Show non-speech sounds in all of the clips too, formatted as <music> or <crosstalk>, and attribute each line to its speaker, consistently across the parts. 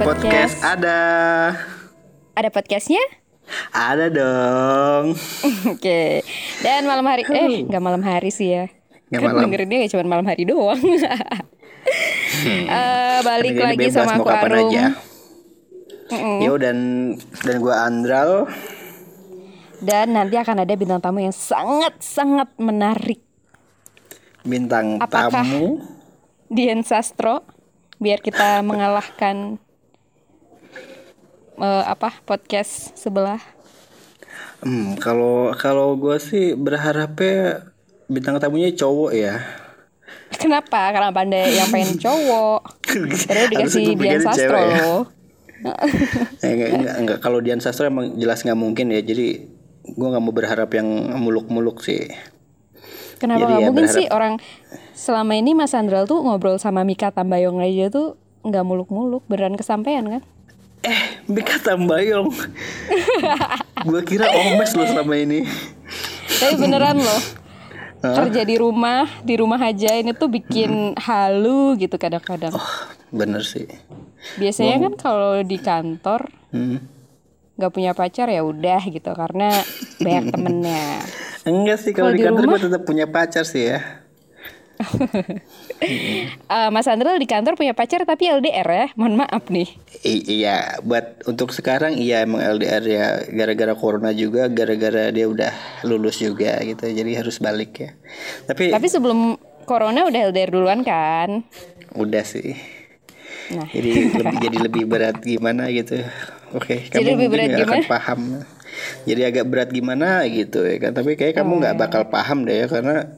Speaker 1: podcast.
Speaker 2: ada.
Speaker 1: Ada podcastnya?
Speaker 2: Ada dong. <laughs>
Speaker 1: Oke. Dan malam hari eh nggak malam hari sih ya.
Speaker 2: Nggak
Speaker 1: kan
Speaker 2: malam.
Speaker 1: dengerinnya nggak cuma malam hari doang. <laughs> Eh, balik
Speaker 2: Ini
Speaker 1: lagi sama aku Arum.
Speaker 2: aja. Yo dan dan gue Andral.
Speaker 1: Dan nanti akan ada bintang tamu yang sangat sangat menarik.
Speaker 2: Bintang
Speaker 1: Apakah-
Speaker 2: tamu.
Speaker 1: Dian Sastro biar kita mengalahkan eh, apa podcast sebelah.
Speaker 2: Hmm, kalau kalau gue sih berharapnya bintang tamunya cowok ya.
Speaker 1: Kenapa? Karena pandai yang pengen cowok. Terus dikasih Dian Sastro
Speaker 2: ya. <laughs> Eh, enggak, enggak, enggak. Kalau Dian Sastro emang jelas nggak mungkin ya. Jadi gue nggak mau berharap yang muluk-muluk sih.
Speaker 1: Kenapa nggak
Speaker 2: ya
Speaker 1: mungkin
Speaker 2: berharap-
Speaker 1: sih orang selama ini Mas Andral tuh ngobrol sama Mika Tambayong aja tuh nggak muluk-muluk beneran kesampaian kan?
Speaker 2: Eh, Mika Tambayong. gue kira Omes lo selama ini.
Speaker 1: Tapi beneran loh kerja di rumah di rumah aja ini tuh bikin halu gitu kadang-kadang.
Speaker 2: Bener sih.
Speaker 1: Biasanya kan kalau di kantor
Speaker 2: Hmm.
Speaker 1: nggak punya pacar ya udah gitu karena banyak temennya. <laughs>
Speaker 2: Enggak sih kalau
Speaker 1: Kalau
Speaker 2: di
Speaker 1: di
Speaker 2: kantor
Speaker 1: rumah?
Speaker 2: gue tetap punya pacar sih ya. <laughs>
Speaker 1: Eh, Mas Andral di kantor punya pacar tapi LDR ya, mohon maaf nih.
Speaker 2: I- iya, buat untuk sekarang iya emang LDR ya gara-gara corona juga, gara-gara dia udah lulus juga gitu, jadi harus balik ya. Tapi,
Speaker 1: Tapi sebelum corona udah LDR duluan kan?
Speaker 2: udah sih.
Speaker 1: Nah.
Speaker 2: Jadi lebih jadi lebih berat gimana gitu. Oke,
Speaker 1: Jadi
Speaker 2: kamu
Speaker 1: lebih berat
Speaker 2: nggak akan
Speaker 1: gimana?
Speaker 2: paham. Jadi agak berat gimana gitu ya kan. Tapi kayak kamu nggak bakal paham deh ya karena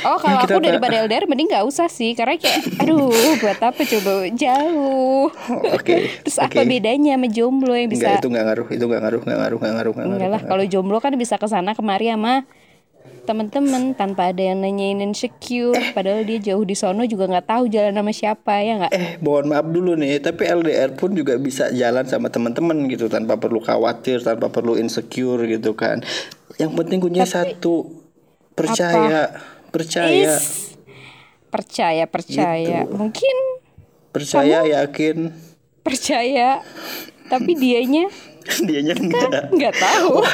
Speaker 1: Oh kalau
Speaker 2: kita
Speaker 1: aku
Speaker 2: tak-
Speaker 1: daripada LDR mending nggak usah sih karena kayak aduh buat apa coba jauh.
Speaker 2: Oke,
Speaker 1: Terus apa
Speaker 2: oke.
Speaker 1: bedanya sama jomblo yang
Speaker 2: enggak
Speaker 1: bisa?
Speaker 2: itu nggak ngaruh, itu nggak ngaruh, nggak ngaruh, nggak ngaruh, nggak ngaruh.
Speaker 1: Enggak lah kalau jomblo kan bisa ke sana kemari sama temen-temen tanpa ada yang nanyain insecure padahal dia jauh di sono juga nggak tahu jalan sama siapa ya nggak
Speaker 2: Eh, mohon maaf dulu nih, tapi LDR pun juga bisa jalan sama teman-teman gitu tanpa perlu khawatir, tanpa perlu insecure gitu kan. Yang penting punya satu percaya, percaya,
Speaker 1: Is, percaya percaya
Speaker 2: Gitu.
Speaker 1: mungkin
Speaker 2: percaya, yakin.
Speaker 1: percaya tapi dianya <laughs>
Speaker 2: Dianya enggak.
Speaker 1: nggak tahu.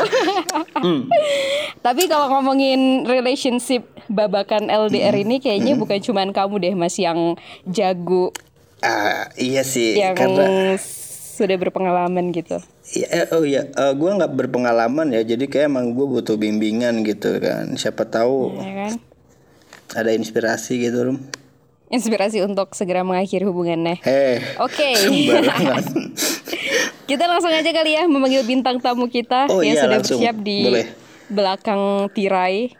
Speaker 2: Hmm. <laughs>
Speaker 1: Tapi kalau ngomongin relationship babakan LDR
Speaker 2: Hmm.
Speaker 1: ini kayaknya bukan cuman kamu deh Mas yang jago,
Speaker 2: Ah, iya sih,
Speaker 1: yang
Speaker 2: karena
Speaker 1: sudah berpengalaman gitu.
Speaker 2: ya, eh, oh ya, gue nggak berpengalaman ya, jadi kayak emang gue butuh bimbingan gitu kan. Siapa tahu
Speaker 1: Ya kan?
Speaker 2: Ada inspirasi gitu, Rum.
Speaker 1: Inspirasi untuk segera mengakhiri hubungannya.
Speaker 2: Eh,
Speaker 1: Oke.
Speaker 2: sembarangan. <laughs>
Speaker 1: kita langsung aja kali ya memanggil bintang tamu kita
Speaker 2: Oh
Speaker 1: yang
Speaker 2: iya,
Speaker 1: sudah
Speaker 2: langsung.
Speaker 1: bersiap di
Speaker 2: Boleh.
Speaker 1: belakang tirai.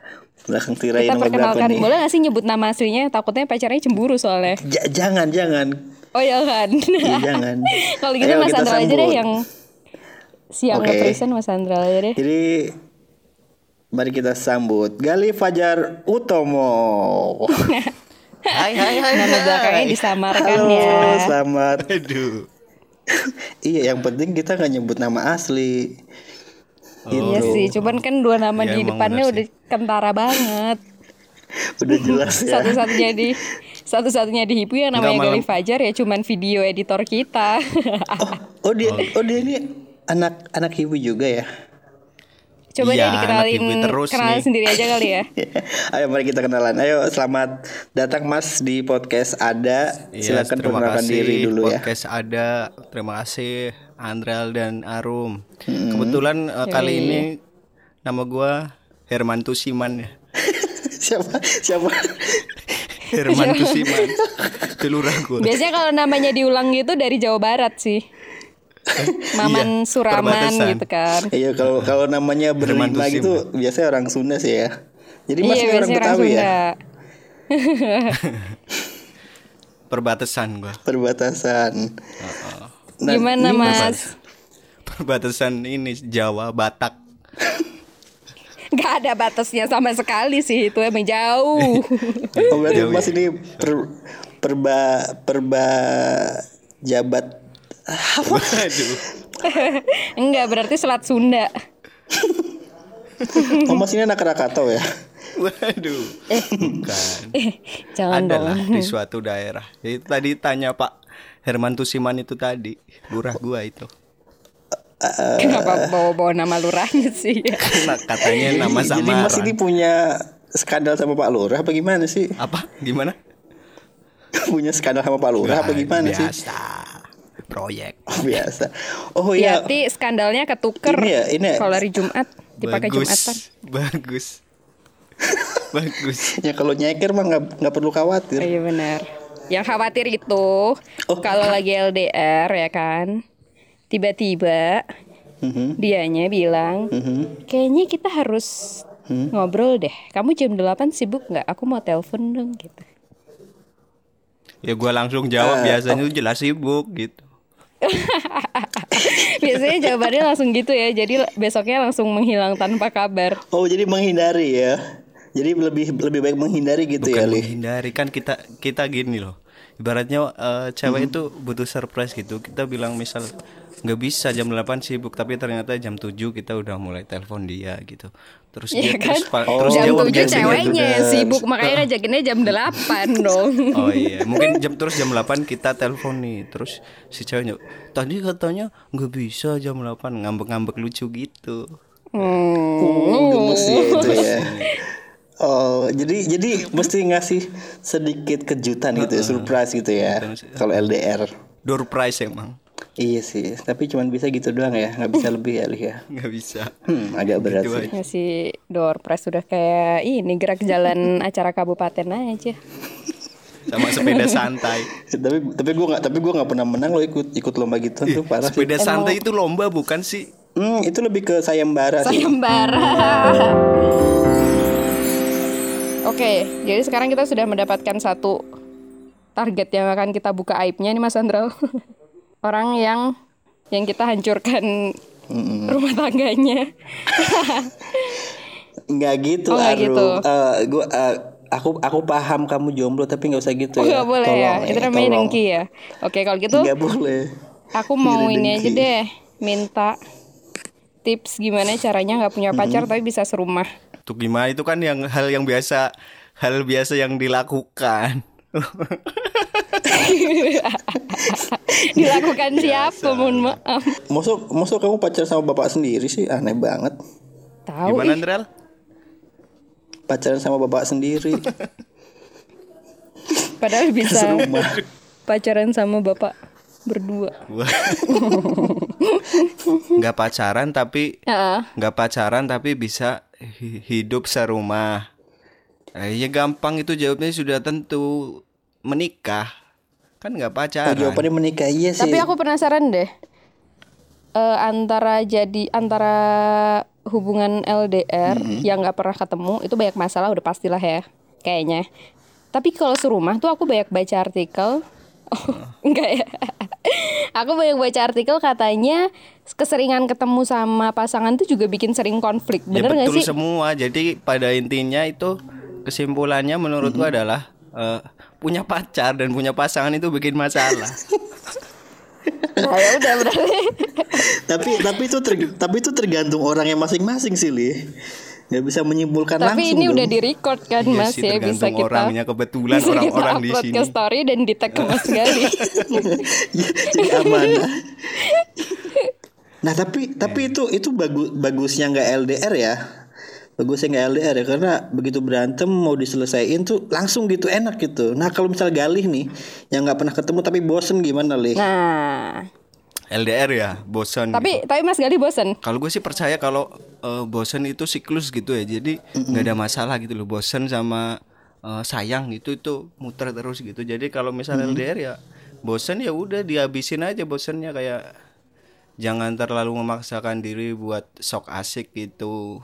Speaker 2: Belakang tirai
Speaker 1: Kita perkenalkan,
Speaker 2: nih?
Speaker 1: boleh gak sih nyebut nama aslinya? Takutnya pacarnya cemburu soalnya.
Speaker 2: Ja- jangan, jangan.
Speaker 1: Oh ya kan.
Speaker 2: Iya, jangan. <laughs>
Speaker 1: Kalau gitu
Speaker 2: Ayo,
Speaker 1: Mas Andra aja deh yang siang nge-present Mas Andra aja deh.
Speaker 2: Jadi mari kita sambut Gali Fajar Utomo.
Speaker 3: Hai hai hai.
Speaker 1: Nama belakangnya disamarkan
Speaker 2: Halo,
Speaker 1: ya.
Speaker 2: selamat.
Speaker 3: Aduh.
Speaker 2: iya, yang penting kita nggak nyebut nama asli.
Speaker 1: Iya
Speaker 2: Gitu.
Speaker 1: sih, cuman kan dua nama
Speaker 3: Iya,
Speaker 1: di depannya udah kentara banget. <laughs>
Speaker 2: Udah jelas ya.
Speaker 1: Satu-satunya di satu-satunya di Hipu yang namanya Gali. Fajar ya cuman video editor kita.
Speaker 2: Oh, oh dia, oh dia ini anak anak ibu juga ya.
Speaker 1: Coba
Speaker 3: Iya,
Speaker 1: deh dikenalin,
Speaker 3: terus
Speaker 1: kenalin
Speaker 3: nih.
Speaker 1: sendiri aja kali ya. <laughs>
Speaker 2: Ayo mari kita kenalan. Ayo selamat datang Mas di podcast Ada.
Speaker 3: Iya,
Speaker 2: Silakan
Speaker 3: terima
Speaker 2: perkenalkan
Speaker 3: kasih.
Speaker 2: diri dulu ya.
Speaker 3: Podcast ada. Terima kasih Andral dan Arum. Kebetulan eh, kali ini nama gua Herman Tusiman ya. <laughs>
Speaker 2: siapa? Siapa? <laughs>
Speaker 3: Herman Tusiman. Telurah gua.
Speaker 1: Biasanya kalau namanya diulang gitu dari Jawa Barat sih. Maman
Speaker 3: Iya,
Speaker 1: Suraman
Speaker 3: perbatasan.
Speaker 1: gitu kan.
Speaker 2: Iya kalau kalau namanya berlima gitu biasanya orang Sunda sih ya. Jadi Mas
Speaker 1: iya,
Speaker 2: ini orang Betawi ya.
Speaker 1: Sunda. <laughs>
Speaker 3: Perbatasan gua.
Speaker 2: Perbatasan. Nah,
Speaker 1: Gimana
Speaker 2: ini
Speaker 1: Mas?
Speaker 3: Perbatasan ini Jawa Batak. <laughs>
Speaker 1: Gak ada batasnya sama sekali sih itu emang jauh.
Speaker 2: Oh berarti
Speaker 3: Jauh
Speaker 2: Mas
Speaker 3: ya?
Speaker 2: ini per, perba perba jabat
Speaker 3: Waduh. <laughs>
Speaker 1: Enggak berarti Selat Sunda. <laughs>
Speaker 2: Oh Mas ini anak Krakatau ya?
Speaker 3: Waduh. Bukan.
Speaker 1: Eh, jangan
Speaker 3: Adalah
Speaker 1: dong.
Speaker 3: di suatu daerah. Jadi tadi tanya Pak Herman Tusiman itu tadi lurah gua itu
Speaker 1: Kenapa bawa-bawa nama lurahnya sih? <laughs>
Speaker 3: Nah, katanya nama
Speaker 2: Jadi Mas ini punya skandal sama Pak Lurah apa gimana sih?
Speaker 3: apa gimana
Speaker 2: punya skandal sama Pak Lurah apa
Speaker 3: Nah,
Speaker 2: gimana sih?
Speaker 3: Proyek
Speaker 2: Oh, biasa. Oh iya.
Speaker 1: Berarti skandalnya ketuker.
Speaker 2: Ini ya, ini ya.
Speaker 1: Kalau hari Jumat dipakai
Speaker 3: bagus
Speaker 1: Jumatan.
Speaker 3: bagus <laughs> bagus
Speaker 2: Ya kalau nyeker mah nggak nggak perlu khawatir.
Speaker 1: Iya benar. Yang khawatir itu
Speaker 2: Oh.
Speaker 1: kalau lagi LDR ya kan, tiba-tiba
Speaker 2: Mhm,
Speaker 1: dianya bilang,
Speaker 2: mhm.
Speaker 1: kayaknya kita harus ngobrol deh. Kamu jam 8 sibuk nggak? Aku mau telepon dong gitu.
Speaker 3: ya gua langsung jawab
Speaker 2: Eh,
Speaker 3: biasanya
Speaker 2: oh.
Speaker 3: jelas sibuk gitu <laughs>
Speaker 1: Biasanya jawabannya langsung gitu ya. Jadi besoknya langsung menghilang tanpa kabar.
Speaker 2: Oh jadi menghindari ya. Jadi lebih lebih baik menghindari gitu ya,
Speaker 3: bukan
Speaker 2: Li.
Speaker 3: menghindari kan kita kita gini loh ibaratnya eh, cewek
Speaker 2: Mhm.
Speaker 3: itu butuh surprise gitu kita bilang misal nggak bisa jam 8 sibuk tapi ternyata jam 7 kita udah mulai telepon dia gitu terus
Speaker 1: Iya
Speaker 3: dia
Speaker 1: kan?
Speaker 3: terus,
Speaker 2: Oh,
Speaker 3: terus
Speaker 1: jam
Speaker 3: dia
Speaker 2: jawab
Speaker 1: 7
Speaker 2: biasanya
Speaker 1: ceweknya
Speaker 2: juga.
Speaker 1: sibuk makanya ngajakinnya jam <laughs> 8 dong.
Speaker 3: Oh iya, mungkin jam terus jam 8 kita telepon nih. Terus si ceweknya tadi katanya nggak bisa jam 8 ngambek-ngambek lucu gitu.
Speaker 1: Hmm.
Speaker 2: Oh, gemes ya itu ya. <laughs> Oh, jadi jadi mesti ngasih sedikit kejutan gitu ya, surprise gitu ya. Kalau LDR.
Speaker 3: Door prize emang
Speaker 2: Iya sih, tapi cuman bisa gitu doang ya, nggak bisa lebih ya, Li <laughs> ya.
Speaker 3: nggak bisa.
Speaker 2: Hmm, agak berat
Speaker 3: Gitu
Speaker 2: sih.
Speaker 1: Ngasih door prize udah kayak ini gerak jalan <laughs> acara kabupaten aja.
Speaker 3: Sama sepeda <laughs> santai.
Speaker 2: tapi tapi gue nggak tapi gue nggak pernah menang lo ikut ikut lomba gitu tuh parah sih.
Speaker 3: Sepeda santai itu lomba bukan sih?
Speaker 2: Hmm, itu lebih ke sayembara sih.
Speaker 1: Sayembara. Oke, jadi sekarang kita sudah mendapatkan satu target yang akan kita buka aibnya nih Mas Andral. <laughs> Orang yang yang kita hancurkan rumah tangganya. <laughs>
Speaker 2: Nggak gitu,
Speaker 1: Oh,
Speaker 2: Aru.
Speaker 1: gitu.
Speaker 2: Eh, gua eh, aku aku paham kamu jomblo tapi nggak usah gitu
Speaker 1: Oh
Speaker 2: ya.
Speaker 1: nggak boleh ya, itu namanya
Speaker 2: tolong.
Speaker 1: dengki ya. Oke kalau gitu
Speaker 2: Nggak boleh.
Speaker 1: aku mau
Speaker 2: Jadi
Speaker 1: ini aja deh, minta tips gimana caranya nggak punya pacar tapi bisa serumah.
Speaker 3: Tuh gimana itu kan yang hal yang biasa hal biasa yang dilakukan. <laughs>
Speaker 1: Dilakukan siapa? Mohon maaf.
Speaker 2: Masuk masuk kamu pacar sama bapak sendiri sih aneh banget.
Speaker 1: Tahu
Speaker 3: Gimana
Speaker 1: ih.
Speaker 3: Andrel?
Speaker 2: Pacaran sama bapak sendiri. <laughs>
Speaker 1: Padahal bisa
Speaker 2: Serumah.
Speaker 1: pacaran sama bapak berdua. <laughs>
Speaker 3: Nggak pacaran tapi
Speaker 1: Heeh.
Speaker 3: nggak pacaran tapi bisa hidup serumah. Eh, ya gampang itu jawabnya sudah tentu menikah kan nggak
Speaker 2: Oh,
Speaker 3: pacaran.
Speaker 2: jawabannya menikah iya sih.
Speaker 1: Tapi aku penasaran deh. Eh, antara jadi antara hubungan LDR yang nggak pernah ketemu itu banyak masalah udah pastilah ya kayaknya. Tapi kalau serumah tuh aku banyak baca artikel. Oh, enggak ya. aku banyak baca artikel katanya keseringan ketemu sama pasangan tuh juga bikin sering konflik.
Speaker 3: ya
Speaker 1: Bener nggak
Speaker 3: betul
Speaker 1: sih?
Speaker 3: semua. Jadi pada intinya itu kesimpulannya menurutku adalah eh, punya pacar dan punya pasangan itu bikin masalah. <laughs>
Speaker 1: Nah, ya udah berarti.
Speaker 2: tapi tapi itu ter- tapi itu tergantung orangnya masing-masing sih, Li. Nggak bisa menyimpulkan langsung.
Speaker 1: Tapi ini
Speaker 2: dong.
Speaker 1: udah di record kan
Speaker 3: Iya
Speaker 1: Mas
Speaker 3: sih,
Speaker 1: ya bisa kita
Speaker 3: orangnya. Kebetulan
Speaker 1: bisa kita
Speaker 3: orang-orang di
Speaker 1: upload
Speaker 3: sini.
Speaker 1: ke story dan di tag ke Mas Gali.
Speaker 2: Ya, <laughs> jadi amanah. Nah tapi tapi itu itu bagus bagusnya nggak LDR ya. Bagusnya nggak LDR ya karena begitu berantem mau diselesaikan tuh langsung gitu enak gitu. Nah kalau misal Galih nih yang nggak pernah ketemu tapi bosen gimana Lih?
Speaker 1: Nah,
Speaker 3: LDR ya, bosan.
Speaker 1: tapi tapi Mas Gali bosen.
Speaker 3: Kalau gue sih percaya kalau eh, bosan itu siklus gitu ya. Jadi nggak ada masalah gitu loh. Bosan sama eh, sayang itu itu muter terus gitu. Jadi kalau misalnya LDR ya bosan ya udah dihabisin aja bosannya kayak jangan terlalu memaksakan diri buat sok asik gitu.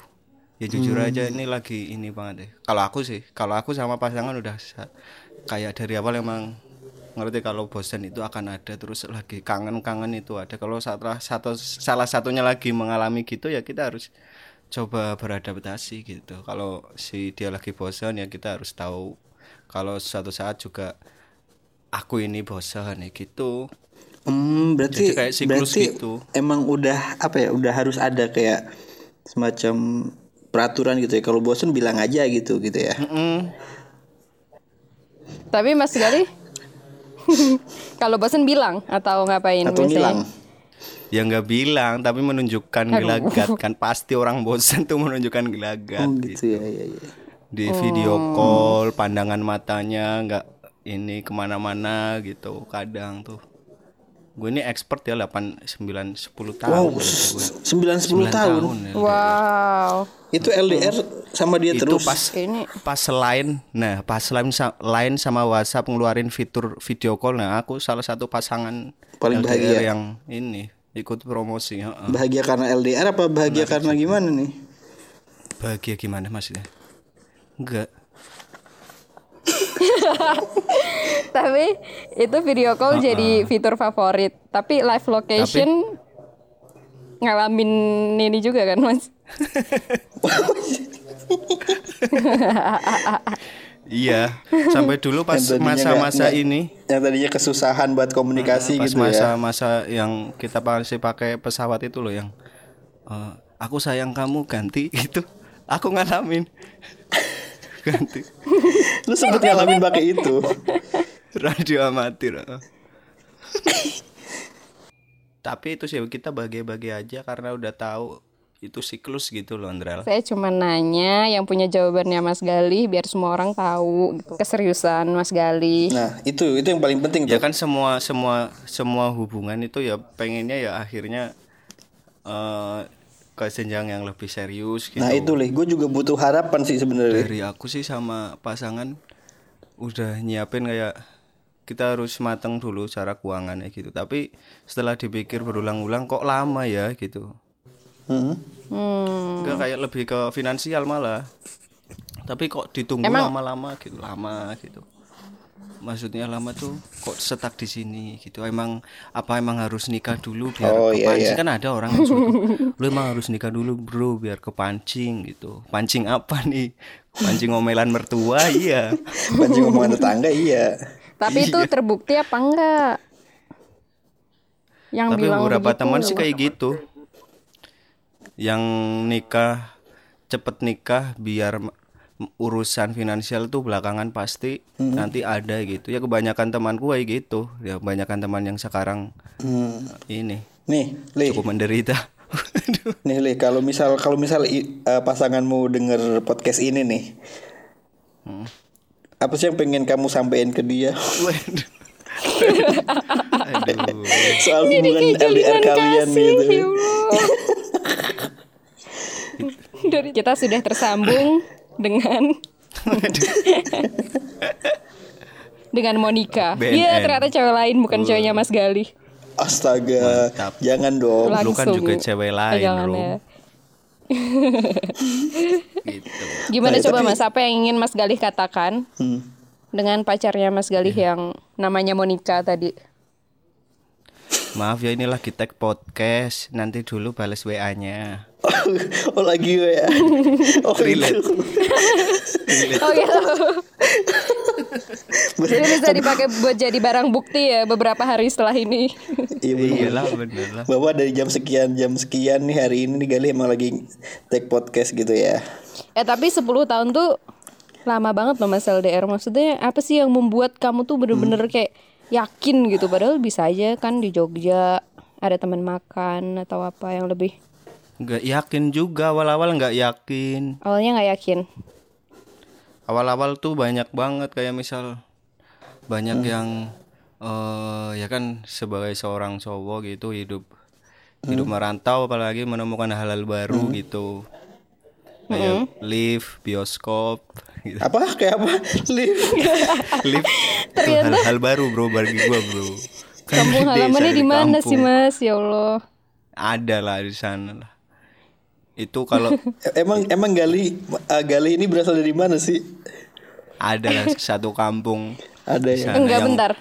Speaker 3: Ya jujur aja ini lagi ini banget deh. Kalau aku sih, kalau aku sama pasangan udah kayak dari awal emang ngerti kalau bosan itu akan ada terus lagi kangen-kangen itu ada kalau salah satu salah satunya lagi mengalami gitu ya kita harus coba beradaptasi gitu kalau si dia lagi bosan ya kita harus tahu kalau suatu saat juga aku ini bosan ya gitu
Speaker 2: Hmm, berarti
Speaker 3: Jadi kayak siklus
Speaker 2: berarti
Speaker 3: gitu.
Speaker 2: emang udah apa ya? Udah harus ada kayak semacam peraturan gitu ya. Kalau bosen bilang aja gitu gitu ya.
Speaker 3: Mm,
Speaker 1: Tapi Mas Gali <laughs> Kalau bosen bilang atau ngapain
Speaker 2: atau ngilang?
Speaker 3: Ya nggak bilang, tapi menunjukkan gelagat <laughs> kan pasti orang bosan tuh menunjukkan gelagat.
Speaker 2: Oh gitu ya, ya, ya.
Speaker 3: Di video call, pandangan matanya nggak ini ke mana-mana gitu. Kadang tuh. Gue ini expert ya 8, 9, 10 tahun.
Speaker 2: Wow,
Speaker 3: gitu gue.
Speaker 2: 9 10 tahun.
Speaker 3: ya.
Speaker 1: Wow.
Speaker 2: Itu LDR sama dia
Speaker 3: Itu
Speaker 2: terus.
Speaker 3: pas
Speaker 1: Ini
Speaker 3: pas selain nah pas selain lain sama WhatsApp ngeluarin fitur video call nah aku salah satu pasangan
Speaker 2: Paling
Speaker 3: LDR
Speaker 2: bahagia.
Speaker 3: yang ini ikut promosi heeh.
Speaker 2: Bahagia karena LDR apa bahagia karena gimana nih?
Speaker 3: bahagia gimana maksudnya enggak <laughs>
Speaker 1: tapi itu video call jadi fitur favorit. Tapi live location ngalamin ini juga kan mas? <laughs>
Speaker 3: iya sampai dulu pas masa-masa ini
Speaker 2: Yang tadinya kesusahan buat komunikasi
Speaker 3: pas
Speaker 2: gitu ya.
Speaker 3: masa-masa yang kita masih pakai pesawat itu loh yang eh, aku sayang kamu ganti <laughs> itu aku ngalamin <laughs> ganti
Speaker 2: Lu sempet ngalamin pakai itu.
Speaker 3: radio amatir heeh. tapi itu sih kita bahagia-bahagia aja karena udah tahu itu siklus gitu loh Andrel
Speaker 1: Saya cuma nanya yang punya jawabannya Mas Galih biar semua orang tahu gitu. keseriusan Mas Galih.
Speaker 2: Nah, itu itu yang paling penting tuh.
Speaker 3: ya kan semua semua semua hubungan itu ya pengennya ya akhirnya eh ke jenjang yang lebih serius gitu
Speaker 2: Nah, itu lih, gue juga butuh harapan sih sebenarnya.
Speaker 3: dari aku sih sama pasangan udah nyiapin kayak kita harus mateng dulu cara keuangannya gitu tapi setelah dipikir berulang-ulang kok lama ya gitu
Speaker 2: Hmm.
Speaker 1: Hmm.
Speaker 3: Enggak kayak lebih ke finansial malah tapi kok ditunggu lama-lama gitu lama gitu maksudnya lama tuh kok setak di sini gitu emang apa emang harus nikah dulu biar
Speaker 2: Oh, iya,
Speaker 3: kepancing
Speaker 2: iya.
Speaker 3: kan ada orang yang suruh lu emang harus nikah dulu bro biar kepancing gitu pancing apa nih pancing omelan mertua iya <laughs>
Speaker 2: Pancing omongan tetangga iya.
Speaker 1: Tapi itu terbukti apa enggak? Yang
Speaker 3: tapi
Speaker 1: bilang
Speaker 3: beberapa
Speaker 1: begitu.
Speaker 3: teman sih kayak gitu yang nikah cepet nikah biar m- urusan finansial tuh belakangan pasti nanti ada gitu ya kebanyakan temanku kayak gitu ya kebanyakan teman yang sekarang
Speaker 2: Hmm.
Speaker 3: ini
Speaker 2: Nih, Li,
Speaker 3: cukup menderita <laughs>
Speaker 2: nih Li, kalau misal kalau misal i- eh, pasanganmu denger podcast ini nih. Apa sih yang pengen kamu sampaikan ke dia. <laughs>
Speaker 3: Aduh.
Speaker 2: soal hubungan LDR kalian
Speaker 1: Kasih,
Speaker 2: gitu?
Speaker 1: Ya. Dari kita sudah tersambung dengan dengan Monica. Iya, ternyata cewek lain bukan ceweknya Mas Galih.
Speaker 2: Astaga,
Speaker 3: Mantap.
Speaker 2: jangan dong.
Speaker 3: Lu kan
Speaker 1: Langsung.
Speaker 3: juga cewek
Speaker 1: Eh,
Speaker 3: lain,
Speaker 1: jangan ya.
Speaker 3: gitu
Speaker 1: Gimana
Speaker 2: Nah,
Speaker 1: coba
Speaker 2: tapi-
Speaker 1: Mas, apa yang ingin Mas Galih katakan
Speaker 2: Hmm.
Speaker 1: dengan pacarnya Mas Galih
Speaker 3: Iya.
Speaker 1: yang namanya Monica tadi?
Speaker 3: Maaf ya ini lagi tag podcast nanti dulu balas wa nya <coughs>
Speaker 2: oh lagi ya. Oh
Speaker 3: Relate.
Speaker 2: itu.
Speaker 1: Oh gitu. Jadi bisa dipakai buat jadi barang bukti ya beberapa hari setelah ini.
Speaker 2: Iya bener.
Speaker 3: iyalah bener lah
Speaker 2: Bahwa dari jam sekian jam sekian nih hari ini nih Gali emang lagi take podcast gitu ya.
Speaker 1: eh tapi 10 tahun tuh lama banget loh Mas LDR. Maksudnya apa sih yang membuat kamu tuh bener-bener kayak yakin gitu. Padahal bisa aja kan di Jogja ada teman makan atau apa yang lebih
Speaker 3: nggak yakin juga awal-awal nggak yakin.
Speaker 1: Awalnya nggak yakin.
Speaker 3: awal-awal tuh banyak banget kayak misal banyak yang eh ya kan sebagai seorang cowok gitu hidup hidup merantau apalagi menemukan hal-hal baru gitu. Kayak live bioskop gitu.
Speaker 2: Apa kayak apa? Live.
Speaker 3: live itu hal-hal baru bro bagi gua bro Kan
Speaker 1: Kampung halamannya di mana sih Mas? Ya Allah.
Speaker 3: ada lah di sana lah itu kalau <laughs>
Speaker 2: emang emang Gali uh, Gali ini berasal dari mana sih?
Speaker 3: ada lah <laughs> satu kampung
Speaker 2: Ada ya.
Speaker 1: Enggak
Speaker 3: yang
Speaker 1: bentar.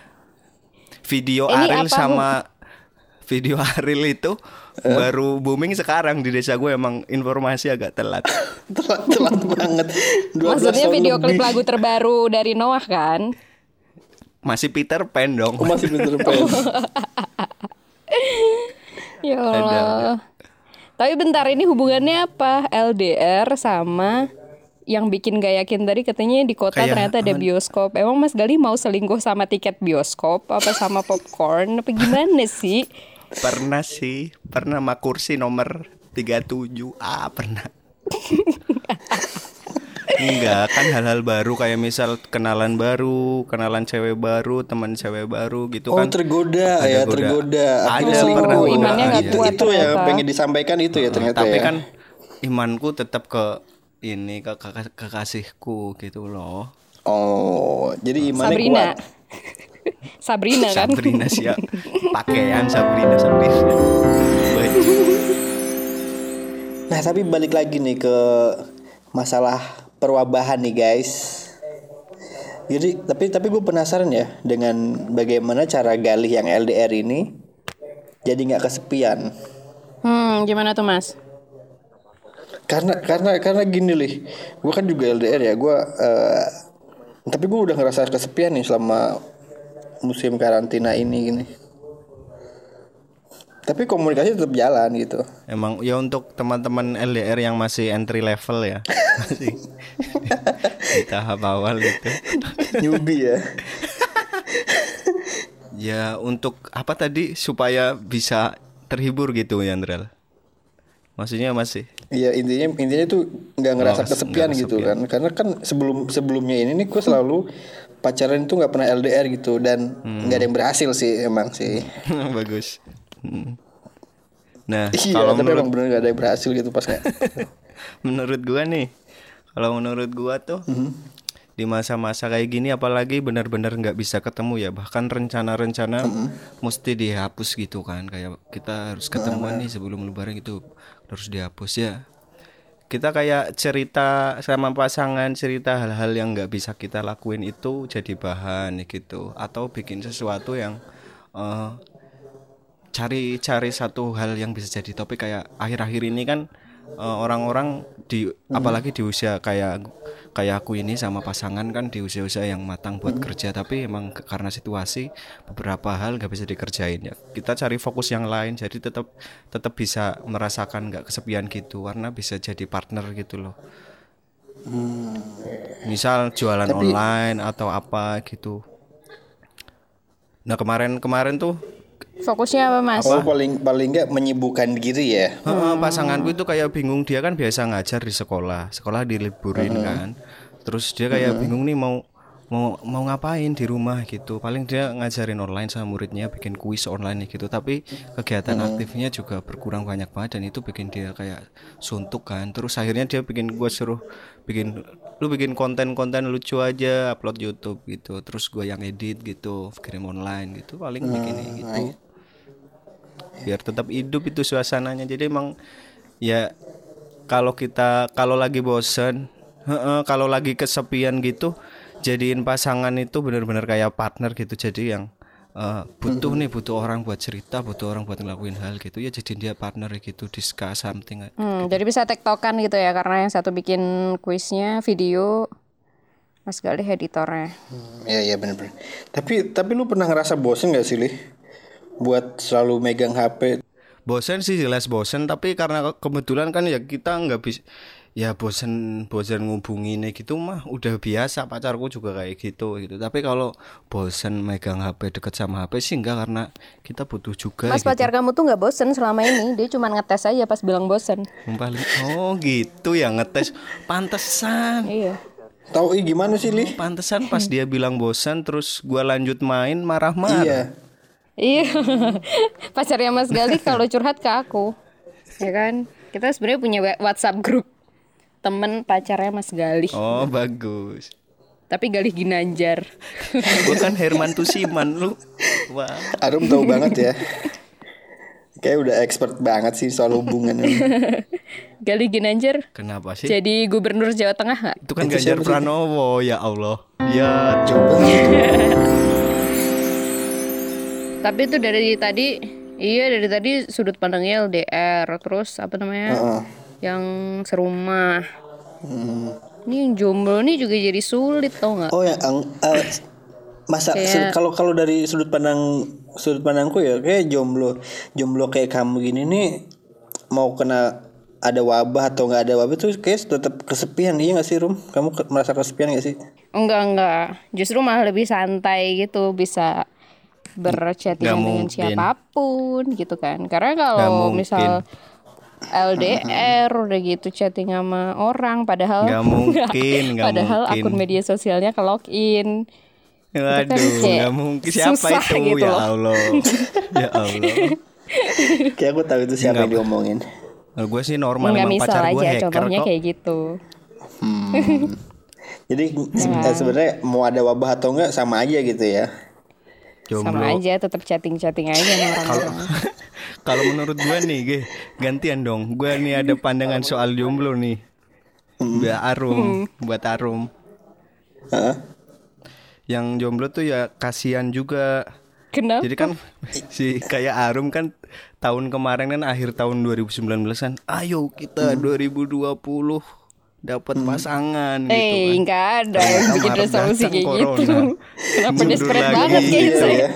Speaker 3: video
Speaker 1: Ini
Speaker 3: Ariel
Speaker 1: apa,
Speaker 3: sama video Ariel itu baru booming sekarang di desa gue emang informasi agak telat <laughs>
Speaker 2: telat telat banget. 12
Speaker 1: Maksudnya video klip
Speaker 2: lebih.
Speaker 1: lagu terbaru dari Noah kan?
Speaker 3: masih Peter Pan dong
Speaker 2: Oh, masih Peter <laughs> Pan. <laughs>
Speaker 1: Ya Allah. Tapi bentar ini hubungannya apa? LDR sama yang bikin gak yakin tadi katanya di kota
Speaker 3: Kayak-
Speaker 1: ternyata ada bioskop. Emang Mas Gali mau selingkuh sama tiket bioskop apa sama popcorn apa gimana sih?
Speaker 3: Pernah sih, pernah sama kursi nomor 37 Ah, pernah. Enggak, kan hal-hal baru kayak misal kenalan baru, kenalan cewek baru, teman cewek baru gitu
Speaker 2: Oh
Speaker 3: kan.
Speaker 2: tergoda
Speaker 3: Ada
Speaker 2: ya
Speaker 3: goda.
Speaker 2: tergoda.
Speaker 3: Ada,
Speaker 2: selingkuh.
Speaker 3: pernah
Speaker 1: Oh,
Speaker 3: goda.
Speaker 1: imannya nggak
Speaker 2: itu
Speaker 1: kuat
Speaker 2: itu yang
Speaker 1: ternyata.
Speaker 2: pengen disampaikan itu ya ternyata
Speaker 3: Tapi
Speaker 2: ya.
Speaker 3: kan imanku tetap ke ini ke ke- kekasihku gitu loh.
Speaker 2: Oh jadi imannya
Speaker 1: Sabrina.
Speaker 2: kuat. <laughs>
Speaker 1: Sabrina kan?
Speaker 3: Sabrina siap pakaian Sabrina Sabrina.
Speaker 2: Nah tapi balik lagi nih ke masalah perwabahan nih guys. Jadi tapi tapi gue penasaran ya dengan bagaimana cara Galih yang LDR ini jadi nggak kesepian.
Speaker 1: Hmm, gimana tuh Mas?
Speaker 2: Karena karena karena gini lih, gue kan juga LDR ya, gue eh, tapi gue udah ngerasa kesepian nih selama musim karantina ini gini. Tapi komunikasi tetap jalan gitu.
Speaker 3: Emang ya untuk teman-teman LDR yang masih entry level ya. Masih <laughs> di tahap awal gitu.
Speaker 2: Newbie ya. <laughs>
Speaker 3: Ya untuk apa tadi supaya bisa terhibur gitu ya Andrel. Maksudnya masih
Speaker 2: Iya intinya intinya tuh nggak ngerasa
Speaker 3: kes-
Speaker 2: kesepian gitu kan. Karena kan sebelum sebelumnya ini nih gue selalu pacaran itu nggak pernah LDR gitu dan nggak ada yang berhasil sih emang sih. <laughs>
Speaker 3: Bagus. Hmm. Nah,
Speaker 2: iya
Speaker 3: kalau
Speaker 2: tapi
Speaker 3: menurut
Speaker 2: emang bener nggak ada yang berhasil gitu pas nggak? <laughs>
Speaker 3: Menurut gua nih, kalau menurut gua tuh di masa-masa kayak gini apalagi benar-benar nggak bisa ketemu ya. Bahkan rencana-rencana mesti dihapus gitu kan. Kayak kita harus ketemuan nih sebelum lebaran gitu harus dihapus ya. Kita kayak cerita sama pasangan cerita hal-hal yang nggak bisa kita lakuin itu jadi bahan gitu. Atau bikin sesuatu yang eh, cari-cari satu hal yang bisa jadi topik. Kayak akhir-akhir ini kan eh, orang-orang di apalagi di usia kayak kayak aku ini sama pasangan kan di usia-usia yang matang buat kerja tapi emang karena situasi beberapa hal nggak bisa dikerjain ya. Kita cari fokus yang lain jadi tetap tetap bisa merasakan nggak kesepian gitu karena bisa jadi partner gitu loh. Misal jualan online atau apa gitu. Nah kemarin kemarin tuh
Speaker 1: Fokusnya apa Mas?
Speaker 2: oh paling paling nggak menyibukkan diri ya.
Speaker 3: Heeh, pasanganku itu kayak bingung. Dia kan biasa ngajar di sekolah. Sekolah diliburin kan. Terus dia kayak bingung nih mau mau mau ngapain di rumah gitu. Paling dia ngajarin online sama muridnya bikin kuis online gitu. Tapi kegiatan aktifnya juga berkurang banyak banget dan itu bikin dia kayak suntuk kan. Terus akhirnya dia bikin gue suruh bikin lu bikin konten-konten lucu aja upload YouTube gitu. Terus gue yang edit gitu kirim online gitu. Paling bikin gitu biar tetap hidup itu suasananya jadi emang ya kalau kita kalau lagi bosen heeh, kalau lagi kesepian gitu jadiin pasangan itu benar-benar kayak partner gitu jadi yang eh, butuh nih butuh orang buat cerita butuh orang buat ngelakuin hal gitu ya jadiin dia partner gitu discuss something
Speaker 1: Hmm, jadi bisa tektokan gitu ya karena yang satu bikin kuisnya video Mas Galih editornya.
Speaker 2: Iya iya bener-bener. Tapi tapi lu pernah ngerasa bosen gak sih lih? Buat selalu megang HP.
Speaker 3: bosen sih jelas bosen tapi karena ke- kebetulan kan ya kita nggak bisa ya bosen bosen ngubungin gitu mah udah biasa pacarku juga kayak gitu gitu tapi kalau bosen megang HP deket sama HP sih enggak karena kita butuh juga
Speaker 1: Mas
Speaker 3: gitu.
Speaker 1: pacar kamu tuh nggak bosen selama ini, dia cuma ngetes aja pas bilang bosen.
Speaker 3: Paling- oh gitu ya ngetes pantesan
Speaker 1: Iya.
Speaker 2: Tahu ih gimana sih lih?
Speaker 3: pantesan pas dia bilang bosan terus gua lanjut main marah-marah
Speaker 2: Iya.
Speaker 1: Iya. <laughs> Pacarnya Mas Galih kalau curhat ke aku. Ya kan? Kita sebenarnya punya WhatsApp grup temen pacarnya Mas Galih.
Speaker 3: oh bagus
Speaker 1: Tapi Galih Ginanjar. <laughs>
Speaker 3: gua kan Herman Tusiman lu wah
Speaker 2: Arum tahu banget ya. Kayak udah expert banget sih soal hubungan ini. <laughs>
Speaker 1: Galih Ginanjar
Speaker 3: kenapa sih
Speaker 1: jadi gubernur Jawa Tengah nggak?
Speaker 3: Itu kan
Speaker 2: Itu
Speaker 3: Ganjar? Pranowo ya Allah. Ya
Speaker 2: Coba.
Speaker 1: Tapi itu dari tadi iya dari tadi sudut pandangnya LDR terus apa namanya?
Speaker 2: Heeh.
Speaker 1: Yang serumah.
Speaker 2: Hmm.
Speaker 1: Ini yang jomblo nih juga jadi sulit tau nggak?
Speaker 2: Oh ya, ang, eh, masa
Speaker 1: Kayak-
Speaker 2: kalau kalau dari sudut pandang sudut pandangku ya kayak jomblo jomblo kayak kamu gini nih mau kena ada wabah atau nggak ada wabah tuh kayak tetap kesepian iya nggak sih rum kamu ke- merasa kesepian nggak sih
Speaker 1: Enggak enggak, justru malah lebih santai gitu bisa berchatting
Speaker 3: Nggak
Speaker 1: dengan
Speaker 3: siapa
Speaker 1: pun gitu kan. Karena kalau misal LDR udah gitu chatting sama orang padahal <laughs>
Speaker 3: Nggak mungkin, nggak
Speaker 1: padahal
Speaker 3: mungkin.
Speaker 1: akun media sosialnya ke login.
Speaker 3: Waduh,
Speaker 1: kayak
Speaker 3: nggak mungkin siapa
Speaker 1: susah
Speaker 3: itu
Speaker 1: gitu
Speaker 3: ya
Speaker 1: loh.
Speaker 3: Allah, ya <laughs> Allah.
Speaker 2: kayak aku tahu itu siapa yang diomongin
Speaker 3: gue sih normal
Speaker 1: Enggak
Speaker 3: emang
Speaker 1: misal
Speaker 3: pacar gue
Speaker 1: aja
Speaker 3: hacker
Speaker 1: contohnya
Speaker 3: kok.
Speaker 1: kayak gitu.
Speaker 2: jadi se- eh, sebenarnya mau ada wabah atau enggak sama aja gitu ya
Speaker 3: Jomblo.
Speaker 1: Sama aja tetap chatting-chatting aja sama orang-orang. <laughs>
Speaker 3: Kalau menurut gue nih, ge, gantian dong. Gue nih ada pandangan soal jomblo nih. Buat Arum, buat Arum.
Speaker 2: Heeh.
Speaker 3: Yang jomblo tuh ya kasihan juga.
Speaker 1: Kenapa?
Speaker 3: Jadi kan <laughs> si kayak Arum kan tahun kemarin kan akhir tahun 2019 kan, ayo kita 2020 dapat pasangan gitu
Speaker 1: Eh,
Speaker 3: kan.
Speaker 1: enggak ada yang bikin resolusi kayak
Speaker 3: corona.
Speaker 1: gitu. Kenapa desperate
Speaker 3: lagi
Speaker 1: banget kayak
Speaker 3: gitu
Speaker 1: gitu?
Speaker 2: ya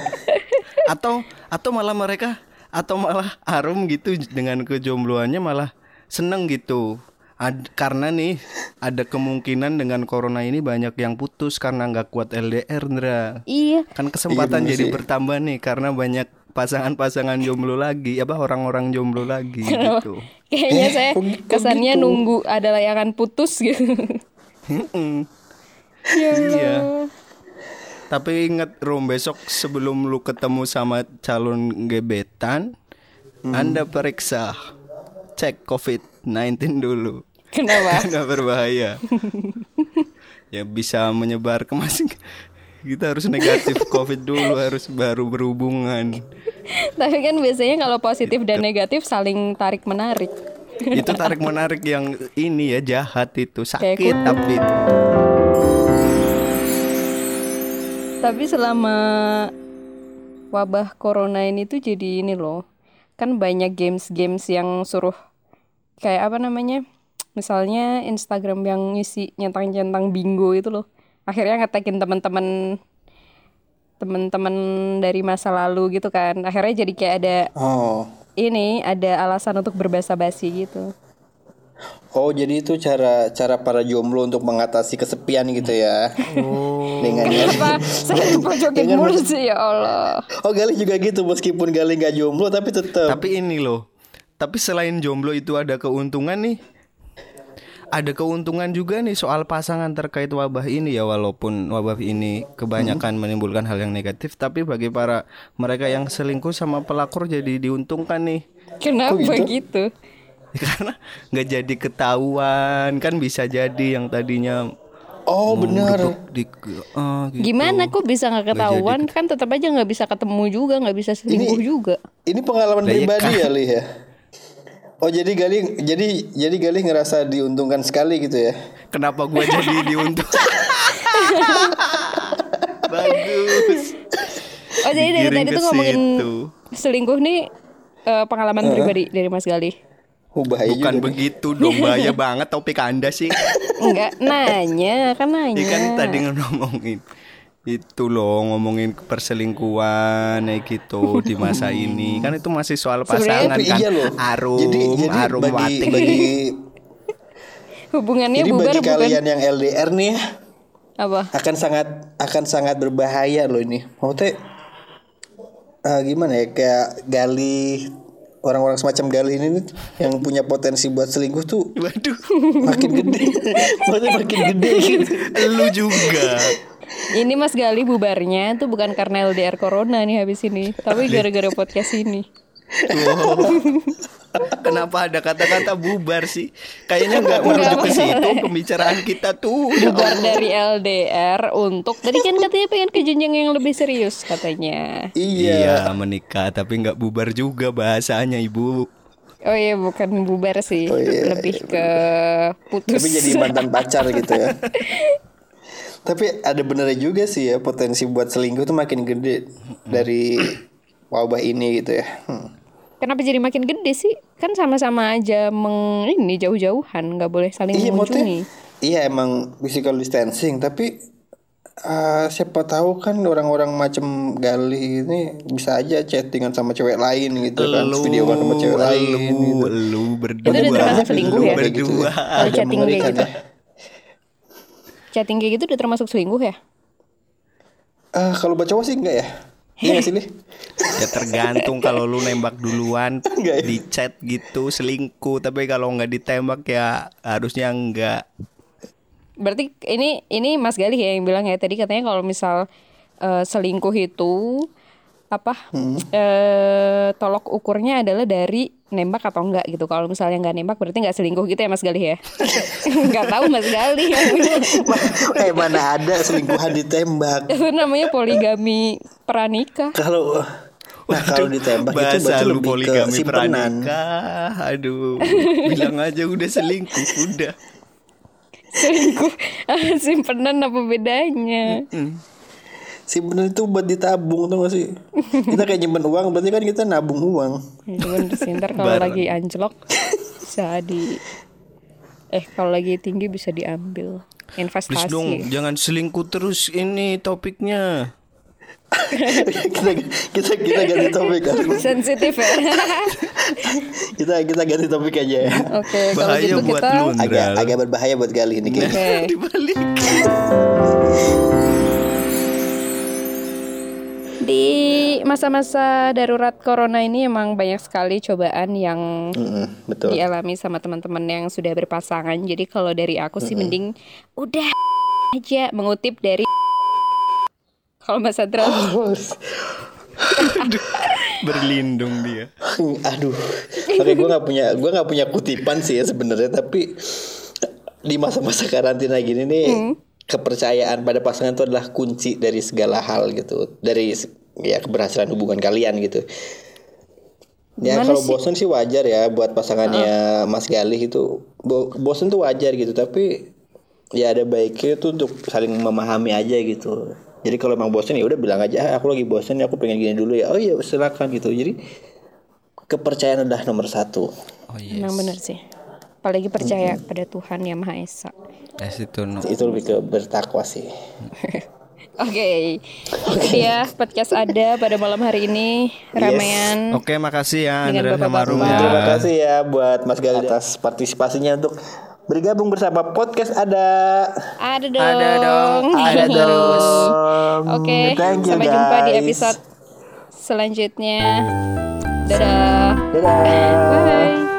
Speaker 3: atau atau malah mereka atau malah Arum gitu dengan kejombloannya malah seneng gitu Ad- karena nih ada kemungkinan dengan corona ini banyak yang putus karena nggak kuat LDR Ndra
Speaker 1: Iya,
Speaker 3: kan kesempatan
Speaker 2: Iya,
Speaker 3: jadi
Speaker 2: sih.
Speaker 3: bertambah nih karena banyak pasangan-pasangan jomblo lagi apa orang-orang jomblo lagi <laughs> gitu
Speaker 1: kayaknya saya
Speaker 2: kok- kok
Speaker 1: kesannya
Speaker 2: gitu?
Speaker 1: nunggu ada layangan putus gitu. Ya
Speaker 3: Iya. Tapi inget Rom besok sebelum lu ketemu sama calon gebetan, Anda periksa cek COVID-19 dulu.
Speaker 1: Kenapa? <laughs>
Speaker 3: Karena berbahaya. <laughs> ya bisa menyebar ke masing kita harus negatif <laughs> COVID dulu harus baru berhubungan.
Speaker 1: Tapi kan biasanya kalau positif dan negatif saling tarik menarik.
Speaker 3: Itu tarik menarik yang ini ya jahat itu sakit
Speaker 1: kutu.
Speaker 3: tapi
Speaker 1: Tapi selama wabah corona ini tuh jadi ini loh. Kan banyak games-games yang suruh kayak apa namanya? Misalnya Instagram yang ngisi nyentang-nyentang bingo itu loh. Akhirnya ngetekin teman-teman teman-teman dari masa lalu gitu kan. Akhirnya jadi kayak ada
Speaker 2: oh
Speaker 1: ini ada alasan untuk berbahasa basi gitu.
Speaker 2: oh jadi itu cara cara para jomblo untuk mengatasi kesepian gitu ya dengan
Speaker 1: Kenapa saya dipojokin mulu sih ya Allah.
Speaker 2: oh Gali juga gitu meskipun Gali nggak jomblo tapi tetap
Speaker 3: Tapi ini loh. Tapi selain jomblo itu ada keuntungan nih. Ada keuntungan juga nih soal pasangan terkait wabah ini ya walaupun wabah ini kebanyakan menimbulkan hal yang negatif tapi bagi para mereka yang selingkuh sama pelakor jadi diuntungkan nih.
Speaker 1: Kenapa
Speaker 2: gitu?
Speaker 1: gitu? <laughs>
Speaker 3: Karena nggak jadi ketahuan kan bisa jadi yang tadinya
Speaker 2: oh benar
Speaker 3: di eh, gitu.
Speaker 1: Gimana kok bisa nggak ketahuan? Kan tetap aja nggak bisa ketemu juga, nggak bisa selingkuh juga.
Speaker 2: ini pengalaman
Speaker 3: iya
Speaker 2: pribadi
Speaker 3: kan.
Speaker 2: ya Li ya oh jadi Gali jadi jadi Gali ngerasa diuntungkan sekali gitu ya
Speaker 3: Kenapa gua <laughs> jadi diuntungkan? Bagus.
Speaker 1: Oh jadi dari
Speaker 3: Digiring
Speaker 1: tadi tuh ngomongin
Speaker 3: situ.
Speaker 1: selingkuh nih eh, pengalaman pribadi dari Mas Gali.
Speaker 2: oh bahaya
Speaker 3: Bukan
Speaker 2: juga nih.
Speaker 3: begitu dong bahaya <laughs> banget topik anda sih
Speaker 1: Enggak nanya, kan nanya.
Speaker 3: Ya kan tadi ngomongin itu loh ngomongin perselingkuhan kayak gitu di masa <laughs> ini. Kan itu masih soal pasangan kan.
Speaker 2: iya loh.
Speaker 3: Arum
Speaker 2: jadi jadi
Speaker 3: arum
Speaker 2: bagi
Speaker 3: wati
Speaker 2: bagi
Speaker 1: Hubungannya
Speaker 2: jadi
Speaker 1: bubar
Speaker 2: bagi
Speaker 1: bukan
Speaker 2: kalian yang LDR nih ya,
Speaker 1: apa?
Speaker 2: akan sangat akan sangat berbahaya loh ini. Mau teh eh, gimana ya kayak gali orang-orang semacam gali ini nih, yang punya potensi buat selingkuh tuh
Speaker 3: waduh.
Speaker 2: makin gede. <laughs> Maksudnya makin gede gitu.
Speaker 3: Lu juga
Speaker 1: Ini Mas Gali bubarnya tuh bukan karena LDR Corona nih habis ini, tapi gara-gara podcast ini.
Speaker 3: Wow. Kenapa ada kata-kata bubar sih? Kayaknya nggak menuju ke situ pembicaraan kita tuh. Ya
Speaker 1: Bubar dari LDR untuk tadi kan katanya pengen ke jenjang yang lebih serius katanya.
Speaker 2: iya
Speaker 3: Iya menikah tapi nggak bubar juga bahasanya ibu.
Speaker 1: Oh iya bukan bubar sih,
Speaker 2: Oh iya,
Speaker 1: lebih ke putus.
Speaker 2: tapi jadi mantan pacar gitu ya <laughs> tapi ada benernya juga sih ya potensi buat selingkuh tuh makin gede dari wabah ini gitu ya Hmm.
Speaker 1: Kenapa jadi makin gede sih? Kan sama-sama aja meng ini jauh-jauhan, nggak boleh saling
Speaker 2: iya
Speaker 1: mengunjungi.
Speaker 2: iya emang physical distancing tapi eh, siapa tahu kan orang-orang macam Galih ini bisa aja chattingan sama cewek lain gitu kan, video kan sama cewek lain.
Speaker 3: lu, lu berdua.
Speaker 1: Itu udah termasuk selingkuh
Speaker 3: Lu
Speaker 1: ya?
Speaker 3: Berdua.
Speaker 1: Kalau
Speaker 2: Agak
Speaker 1: chatting kayak gitu.
Speaker 2: ya.
Speaker 1: Chatting kayak gitu udah termasuk selingkuh ya?
Speaker 2: Ah, kalau cowok sih enggak ya? Iya Lih?
Speaker 3: Ya tergantung kalau lu nembak duluan <laughs>
Speaker 2: Enggak ya?
Speaker 3: di chat gitu selingkuh, tapi kalau nggak ditembak ya harusnya enggak.
Speaker 1: Berarti ini ini Mas Galih ya yang bilang ya tadi katanya kalau misal eh, selingkuh itu apa eh, tolok ukurnya adalah dari nembak atau enggak gitu. Kalau misalnya nggak nembak berarti nggak selingkuh gitu ya Mas Galih ya? <laughs> Nggak tahu Mas Galih <laughs>
Speaker 2: eh mana ada selingkuhan ditembak.
Speaker 1: Itu namanya poligami pranikah.
Speaker 2: Kalau Nah kalau ditembak itu
Speaker 3: Bahasa
Speaker 2: berarti
Speaker 3: lu
Speaker 2: lebih ke
Speaker 3: poligami
Speaker 2: simpenan
Speaker 3: pranikah. Aduh, bilang aja udah selingkuh, udah.
Speaker 1: Selingkuh <laughs> simpenan apa bedanya?
Speaker 2: Simpenan itu buat ditabung tuh gak sih Kita kayak nyimpen uang Berarti kan kita nabung uang
Speaker 1: Ya, Cuman sih, ntar kalau lagi anjlok bisa di eh kalau lagi tinggi bisa diambil
Speaker 3: Please
Speaker 1: investasi.
Speaker 3: dong, jangan selingkuh terus ini topiknya.
Speaker 2: kita, kita kita ganti topik kan
Speaker 1: Sensitif ya.
Speaker 2: kita kita ganti topik aja ya
Speaker 1: Oke, kalau
Speaker 3: Bahaya
Speaker 1: gitu
Speaker 3: buat
Speaker 1: kita
Speaker 3: lu.
Speaker 2: agak agak berbahaya buat Galih ini.
Speaker 1: Oke. <laughs>
Speaker 3: Dibalik. <laughs>
Speaker 1: Di masa-masa darurat corona ini emang banyak sekali cobaan yang
Speaker 2: Mm-mm, betul.
Speaker 1: dialami sama teman-teman yang sudah berpasangan. Jadi kalau dari aku sih mending udah aja mengutip dari kalau Mas. Sadra
Speaker 3: Berlindung dia.
Speaker 2: aduh oke gue nggak punya gue nggak punya kutipan sih ya sebenarnya tapi di masa-masa karantina gini nih kepercayaan pada pasangan itu adalah kunci dari segala hal gitu. Dari ya keberhasilan hubungan kalian gitu. Ya kalau
Speaker 1: sih?
Speaker 2: bosen sih wajar ya buat pasangannya Mas Galih itu. Bo- bosen tuh wajar gitu tapi ya ada baiknya tuh untuk saling memahami aja gitu. Jadi kalau emang bosen ya udah bilang aja "Ah, aku lagi bosen ya aku pengen gini dulu ya. Oh iya silakan gitu. Jadi kepercayaan udah nomor satu.
Speaker 3: Oh iya.
Speaker 1: Emang bener sih. Apalagi percaya pada Tuhan yang Maha Esa.
Speaker 3: Yes, itu no.
Speaker 2: itu lebih ke bertakwa sih <laughs>
Speaker 1: Oke, Jadi ya podcast ada pada malam hari ini ramean.
Speaker 3: Oke, makasih ya Andrea sama. Rum ya.
Speaker 2: terima kasih ya buat Mas Galih atas partisipasinya untuk bergabung bersama podcast ada
Speaker 1: Ada dong.
Speaker 3: Ada dong, <laughs>
Speaker 2: ada dong
Speaker 1: Oke,
Speaker 2: Thank you,
Speaker 1: sampai jumpa di
Speaker 2: guys.
Speaker 1: episode selanjutnya. Dadah.
Speaker 2: dadah
Speaker 1: Bye.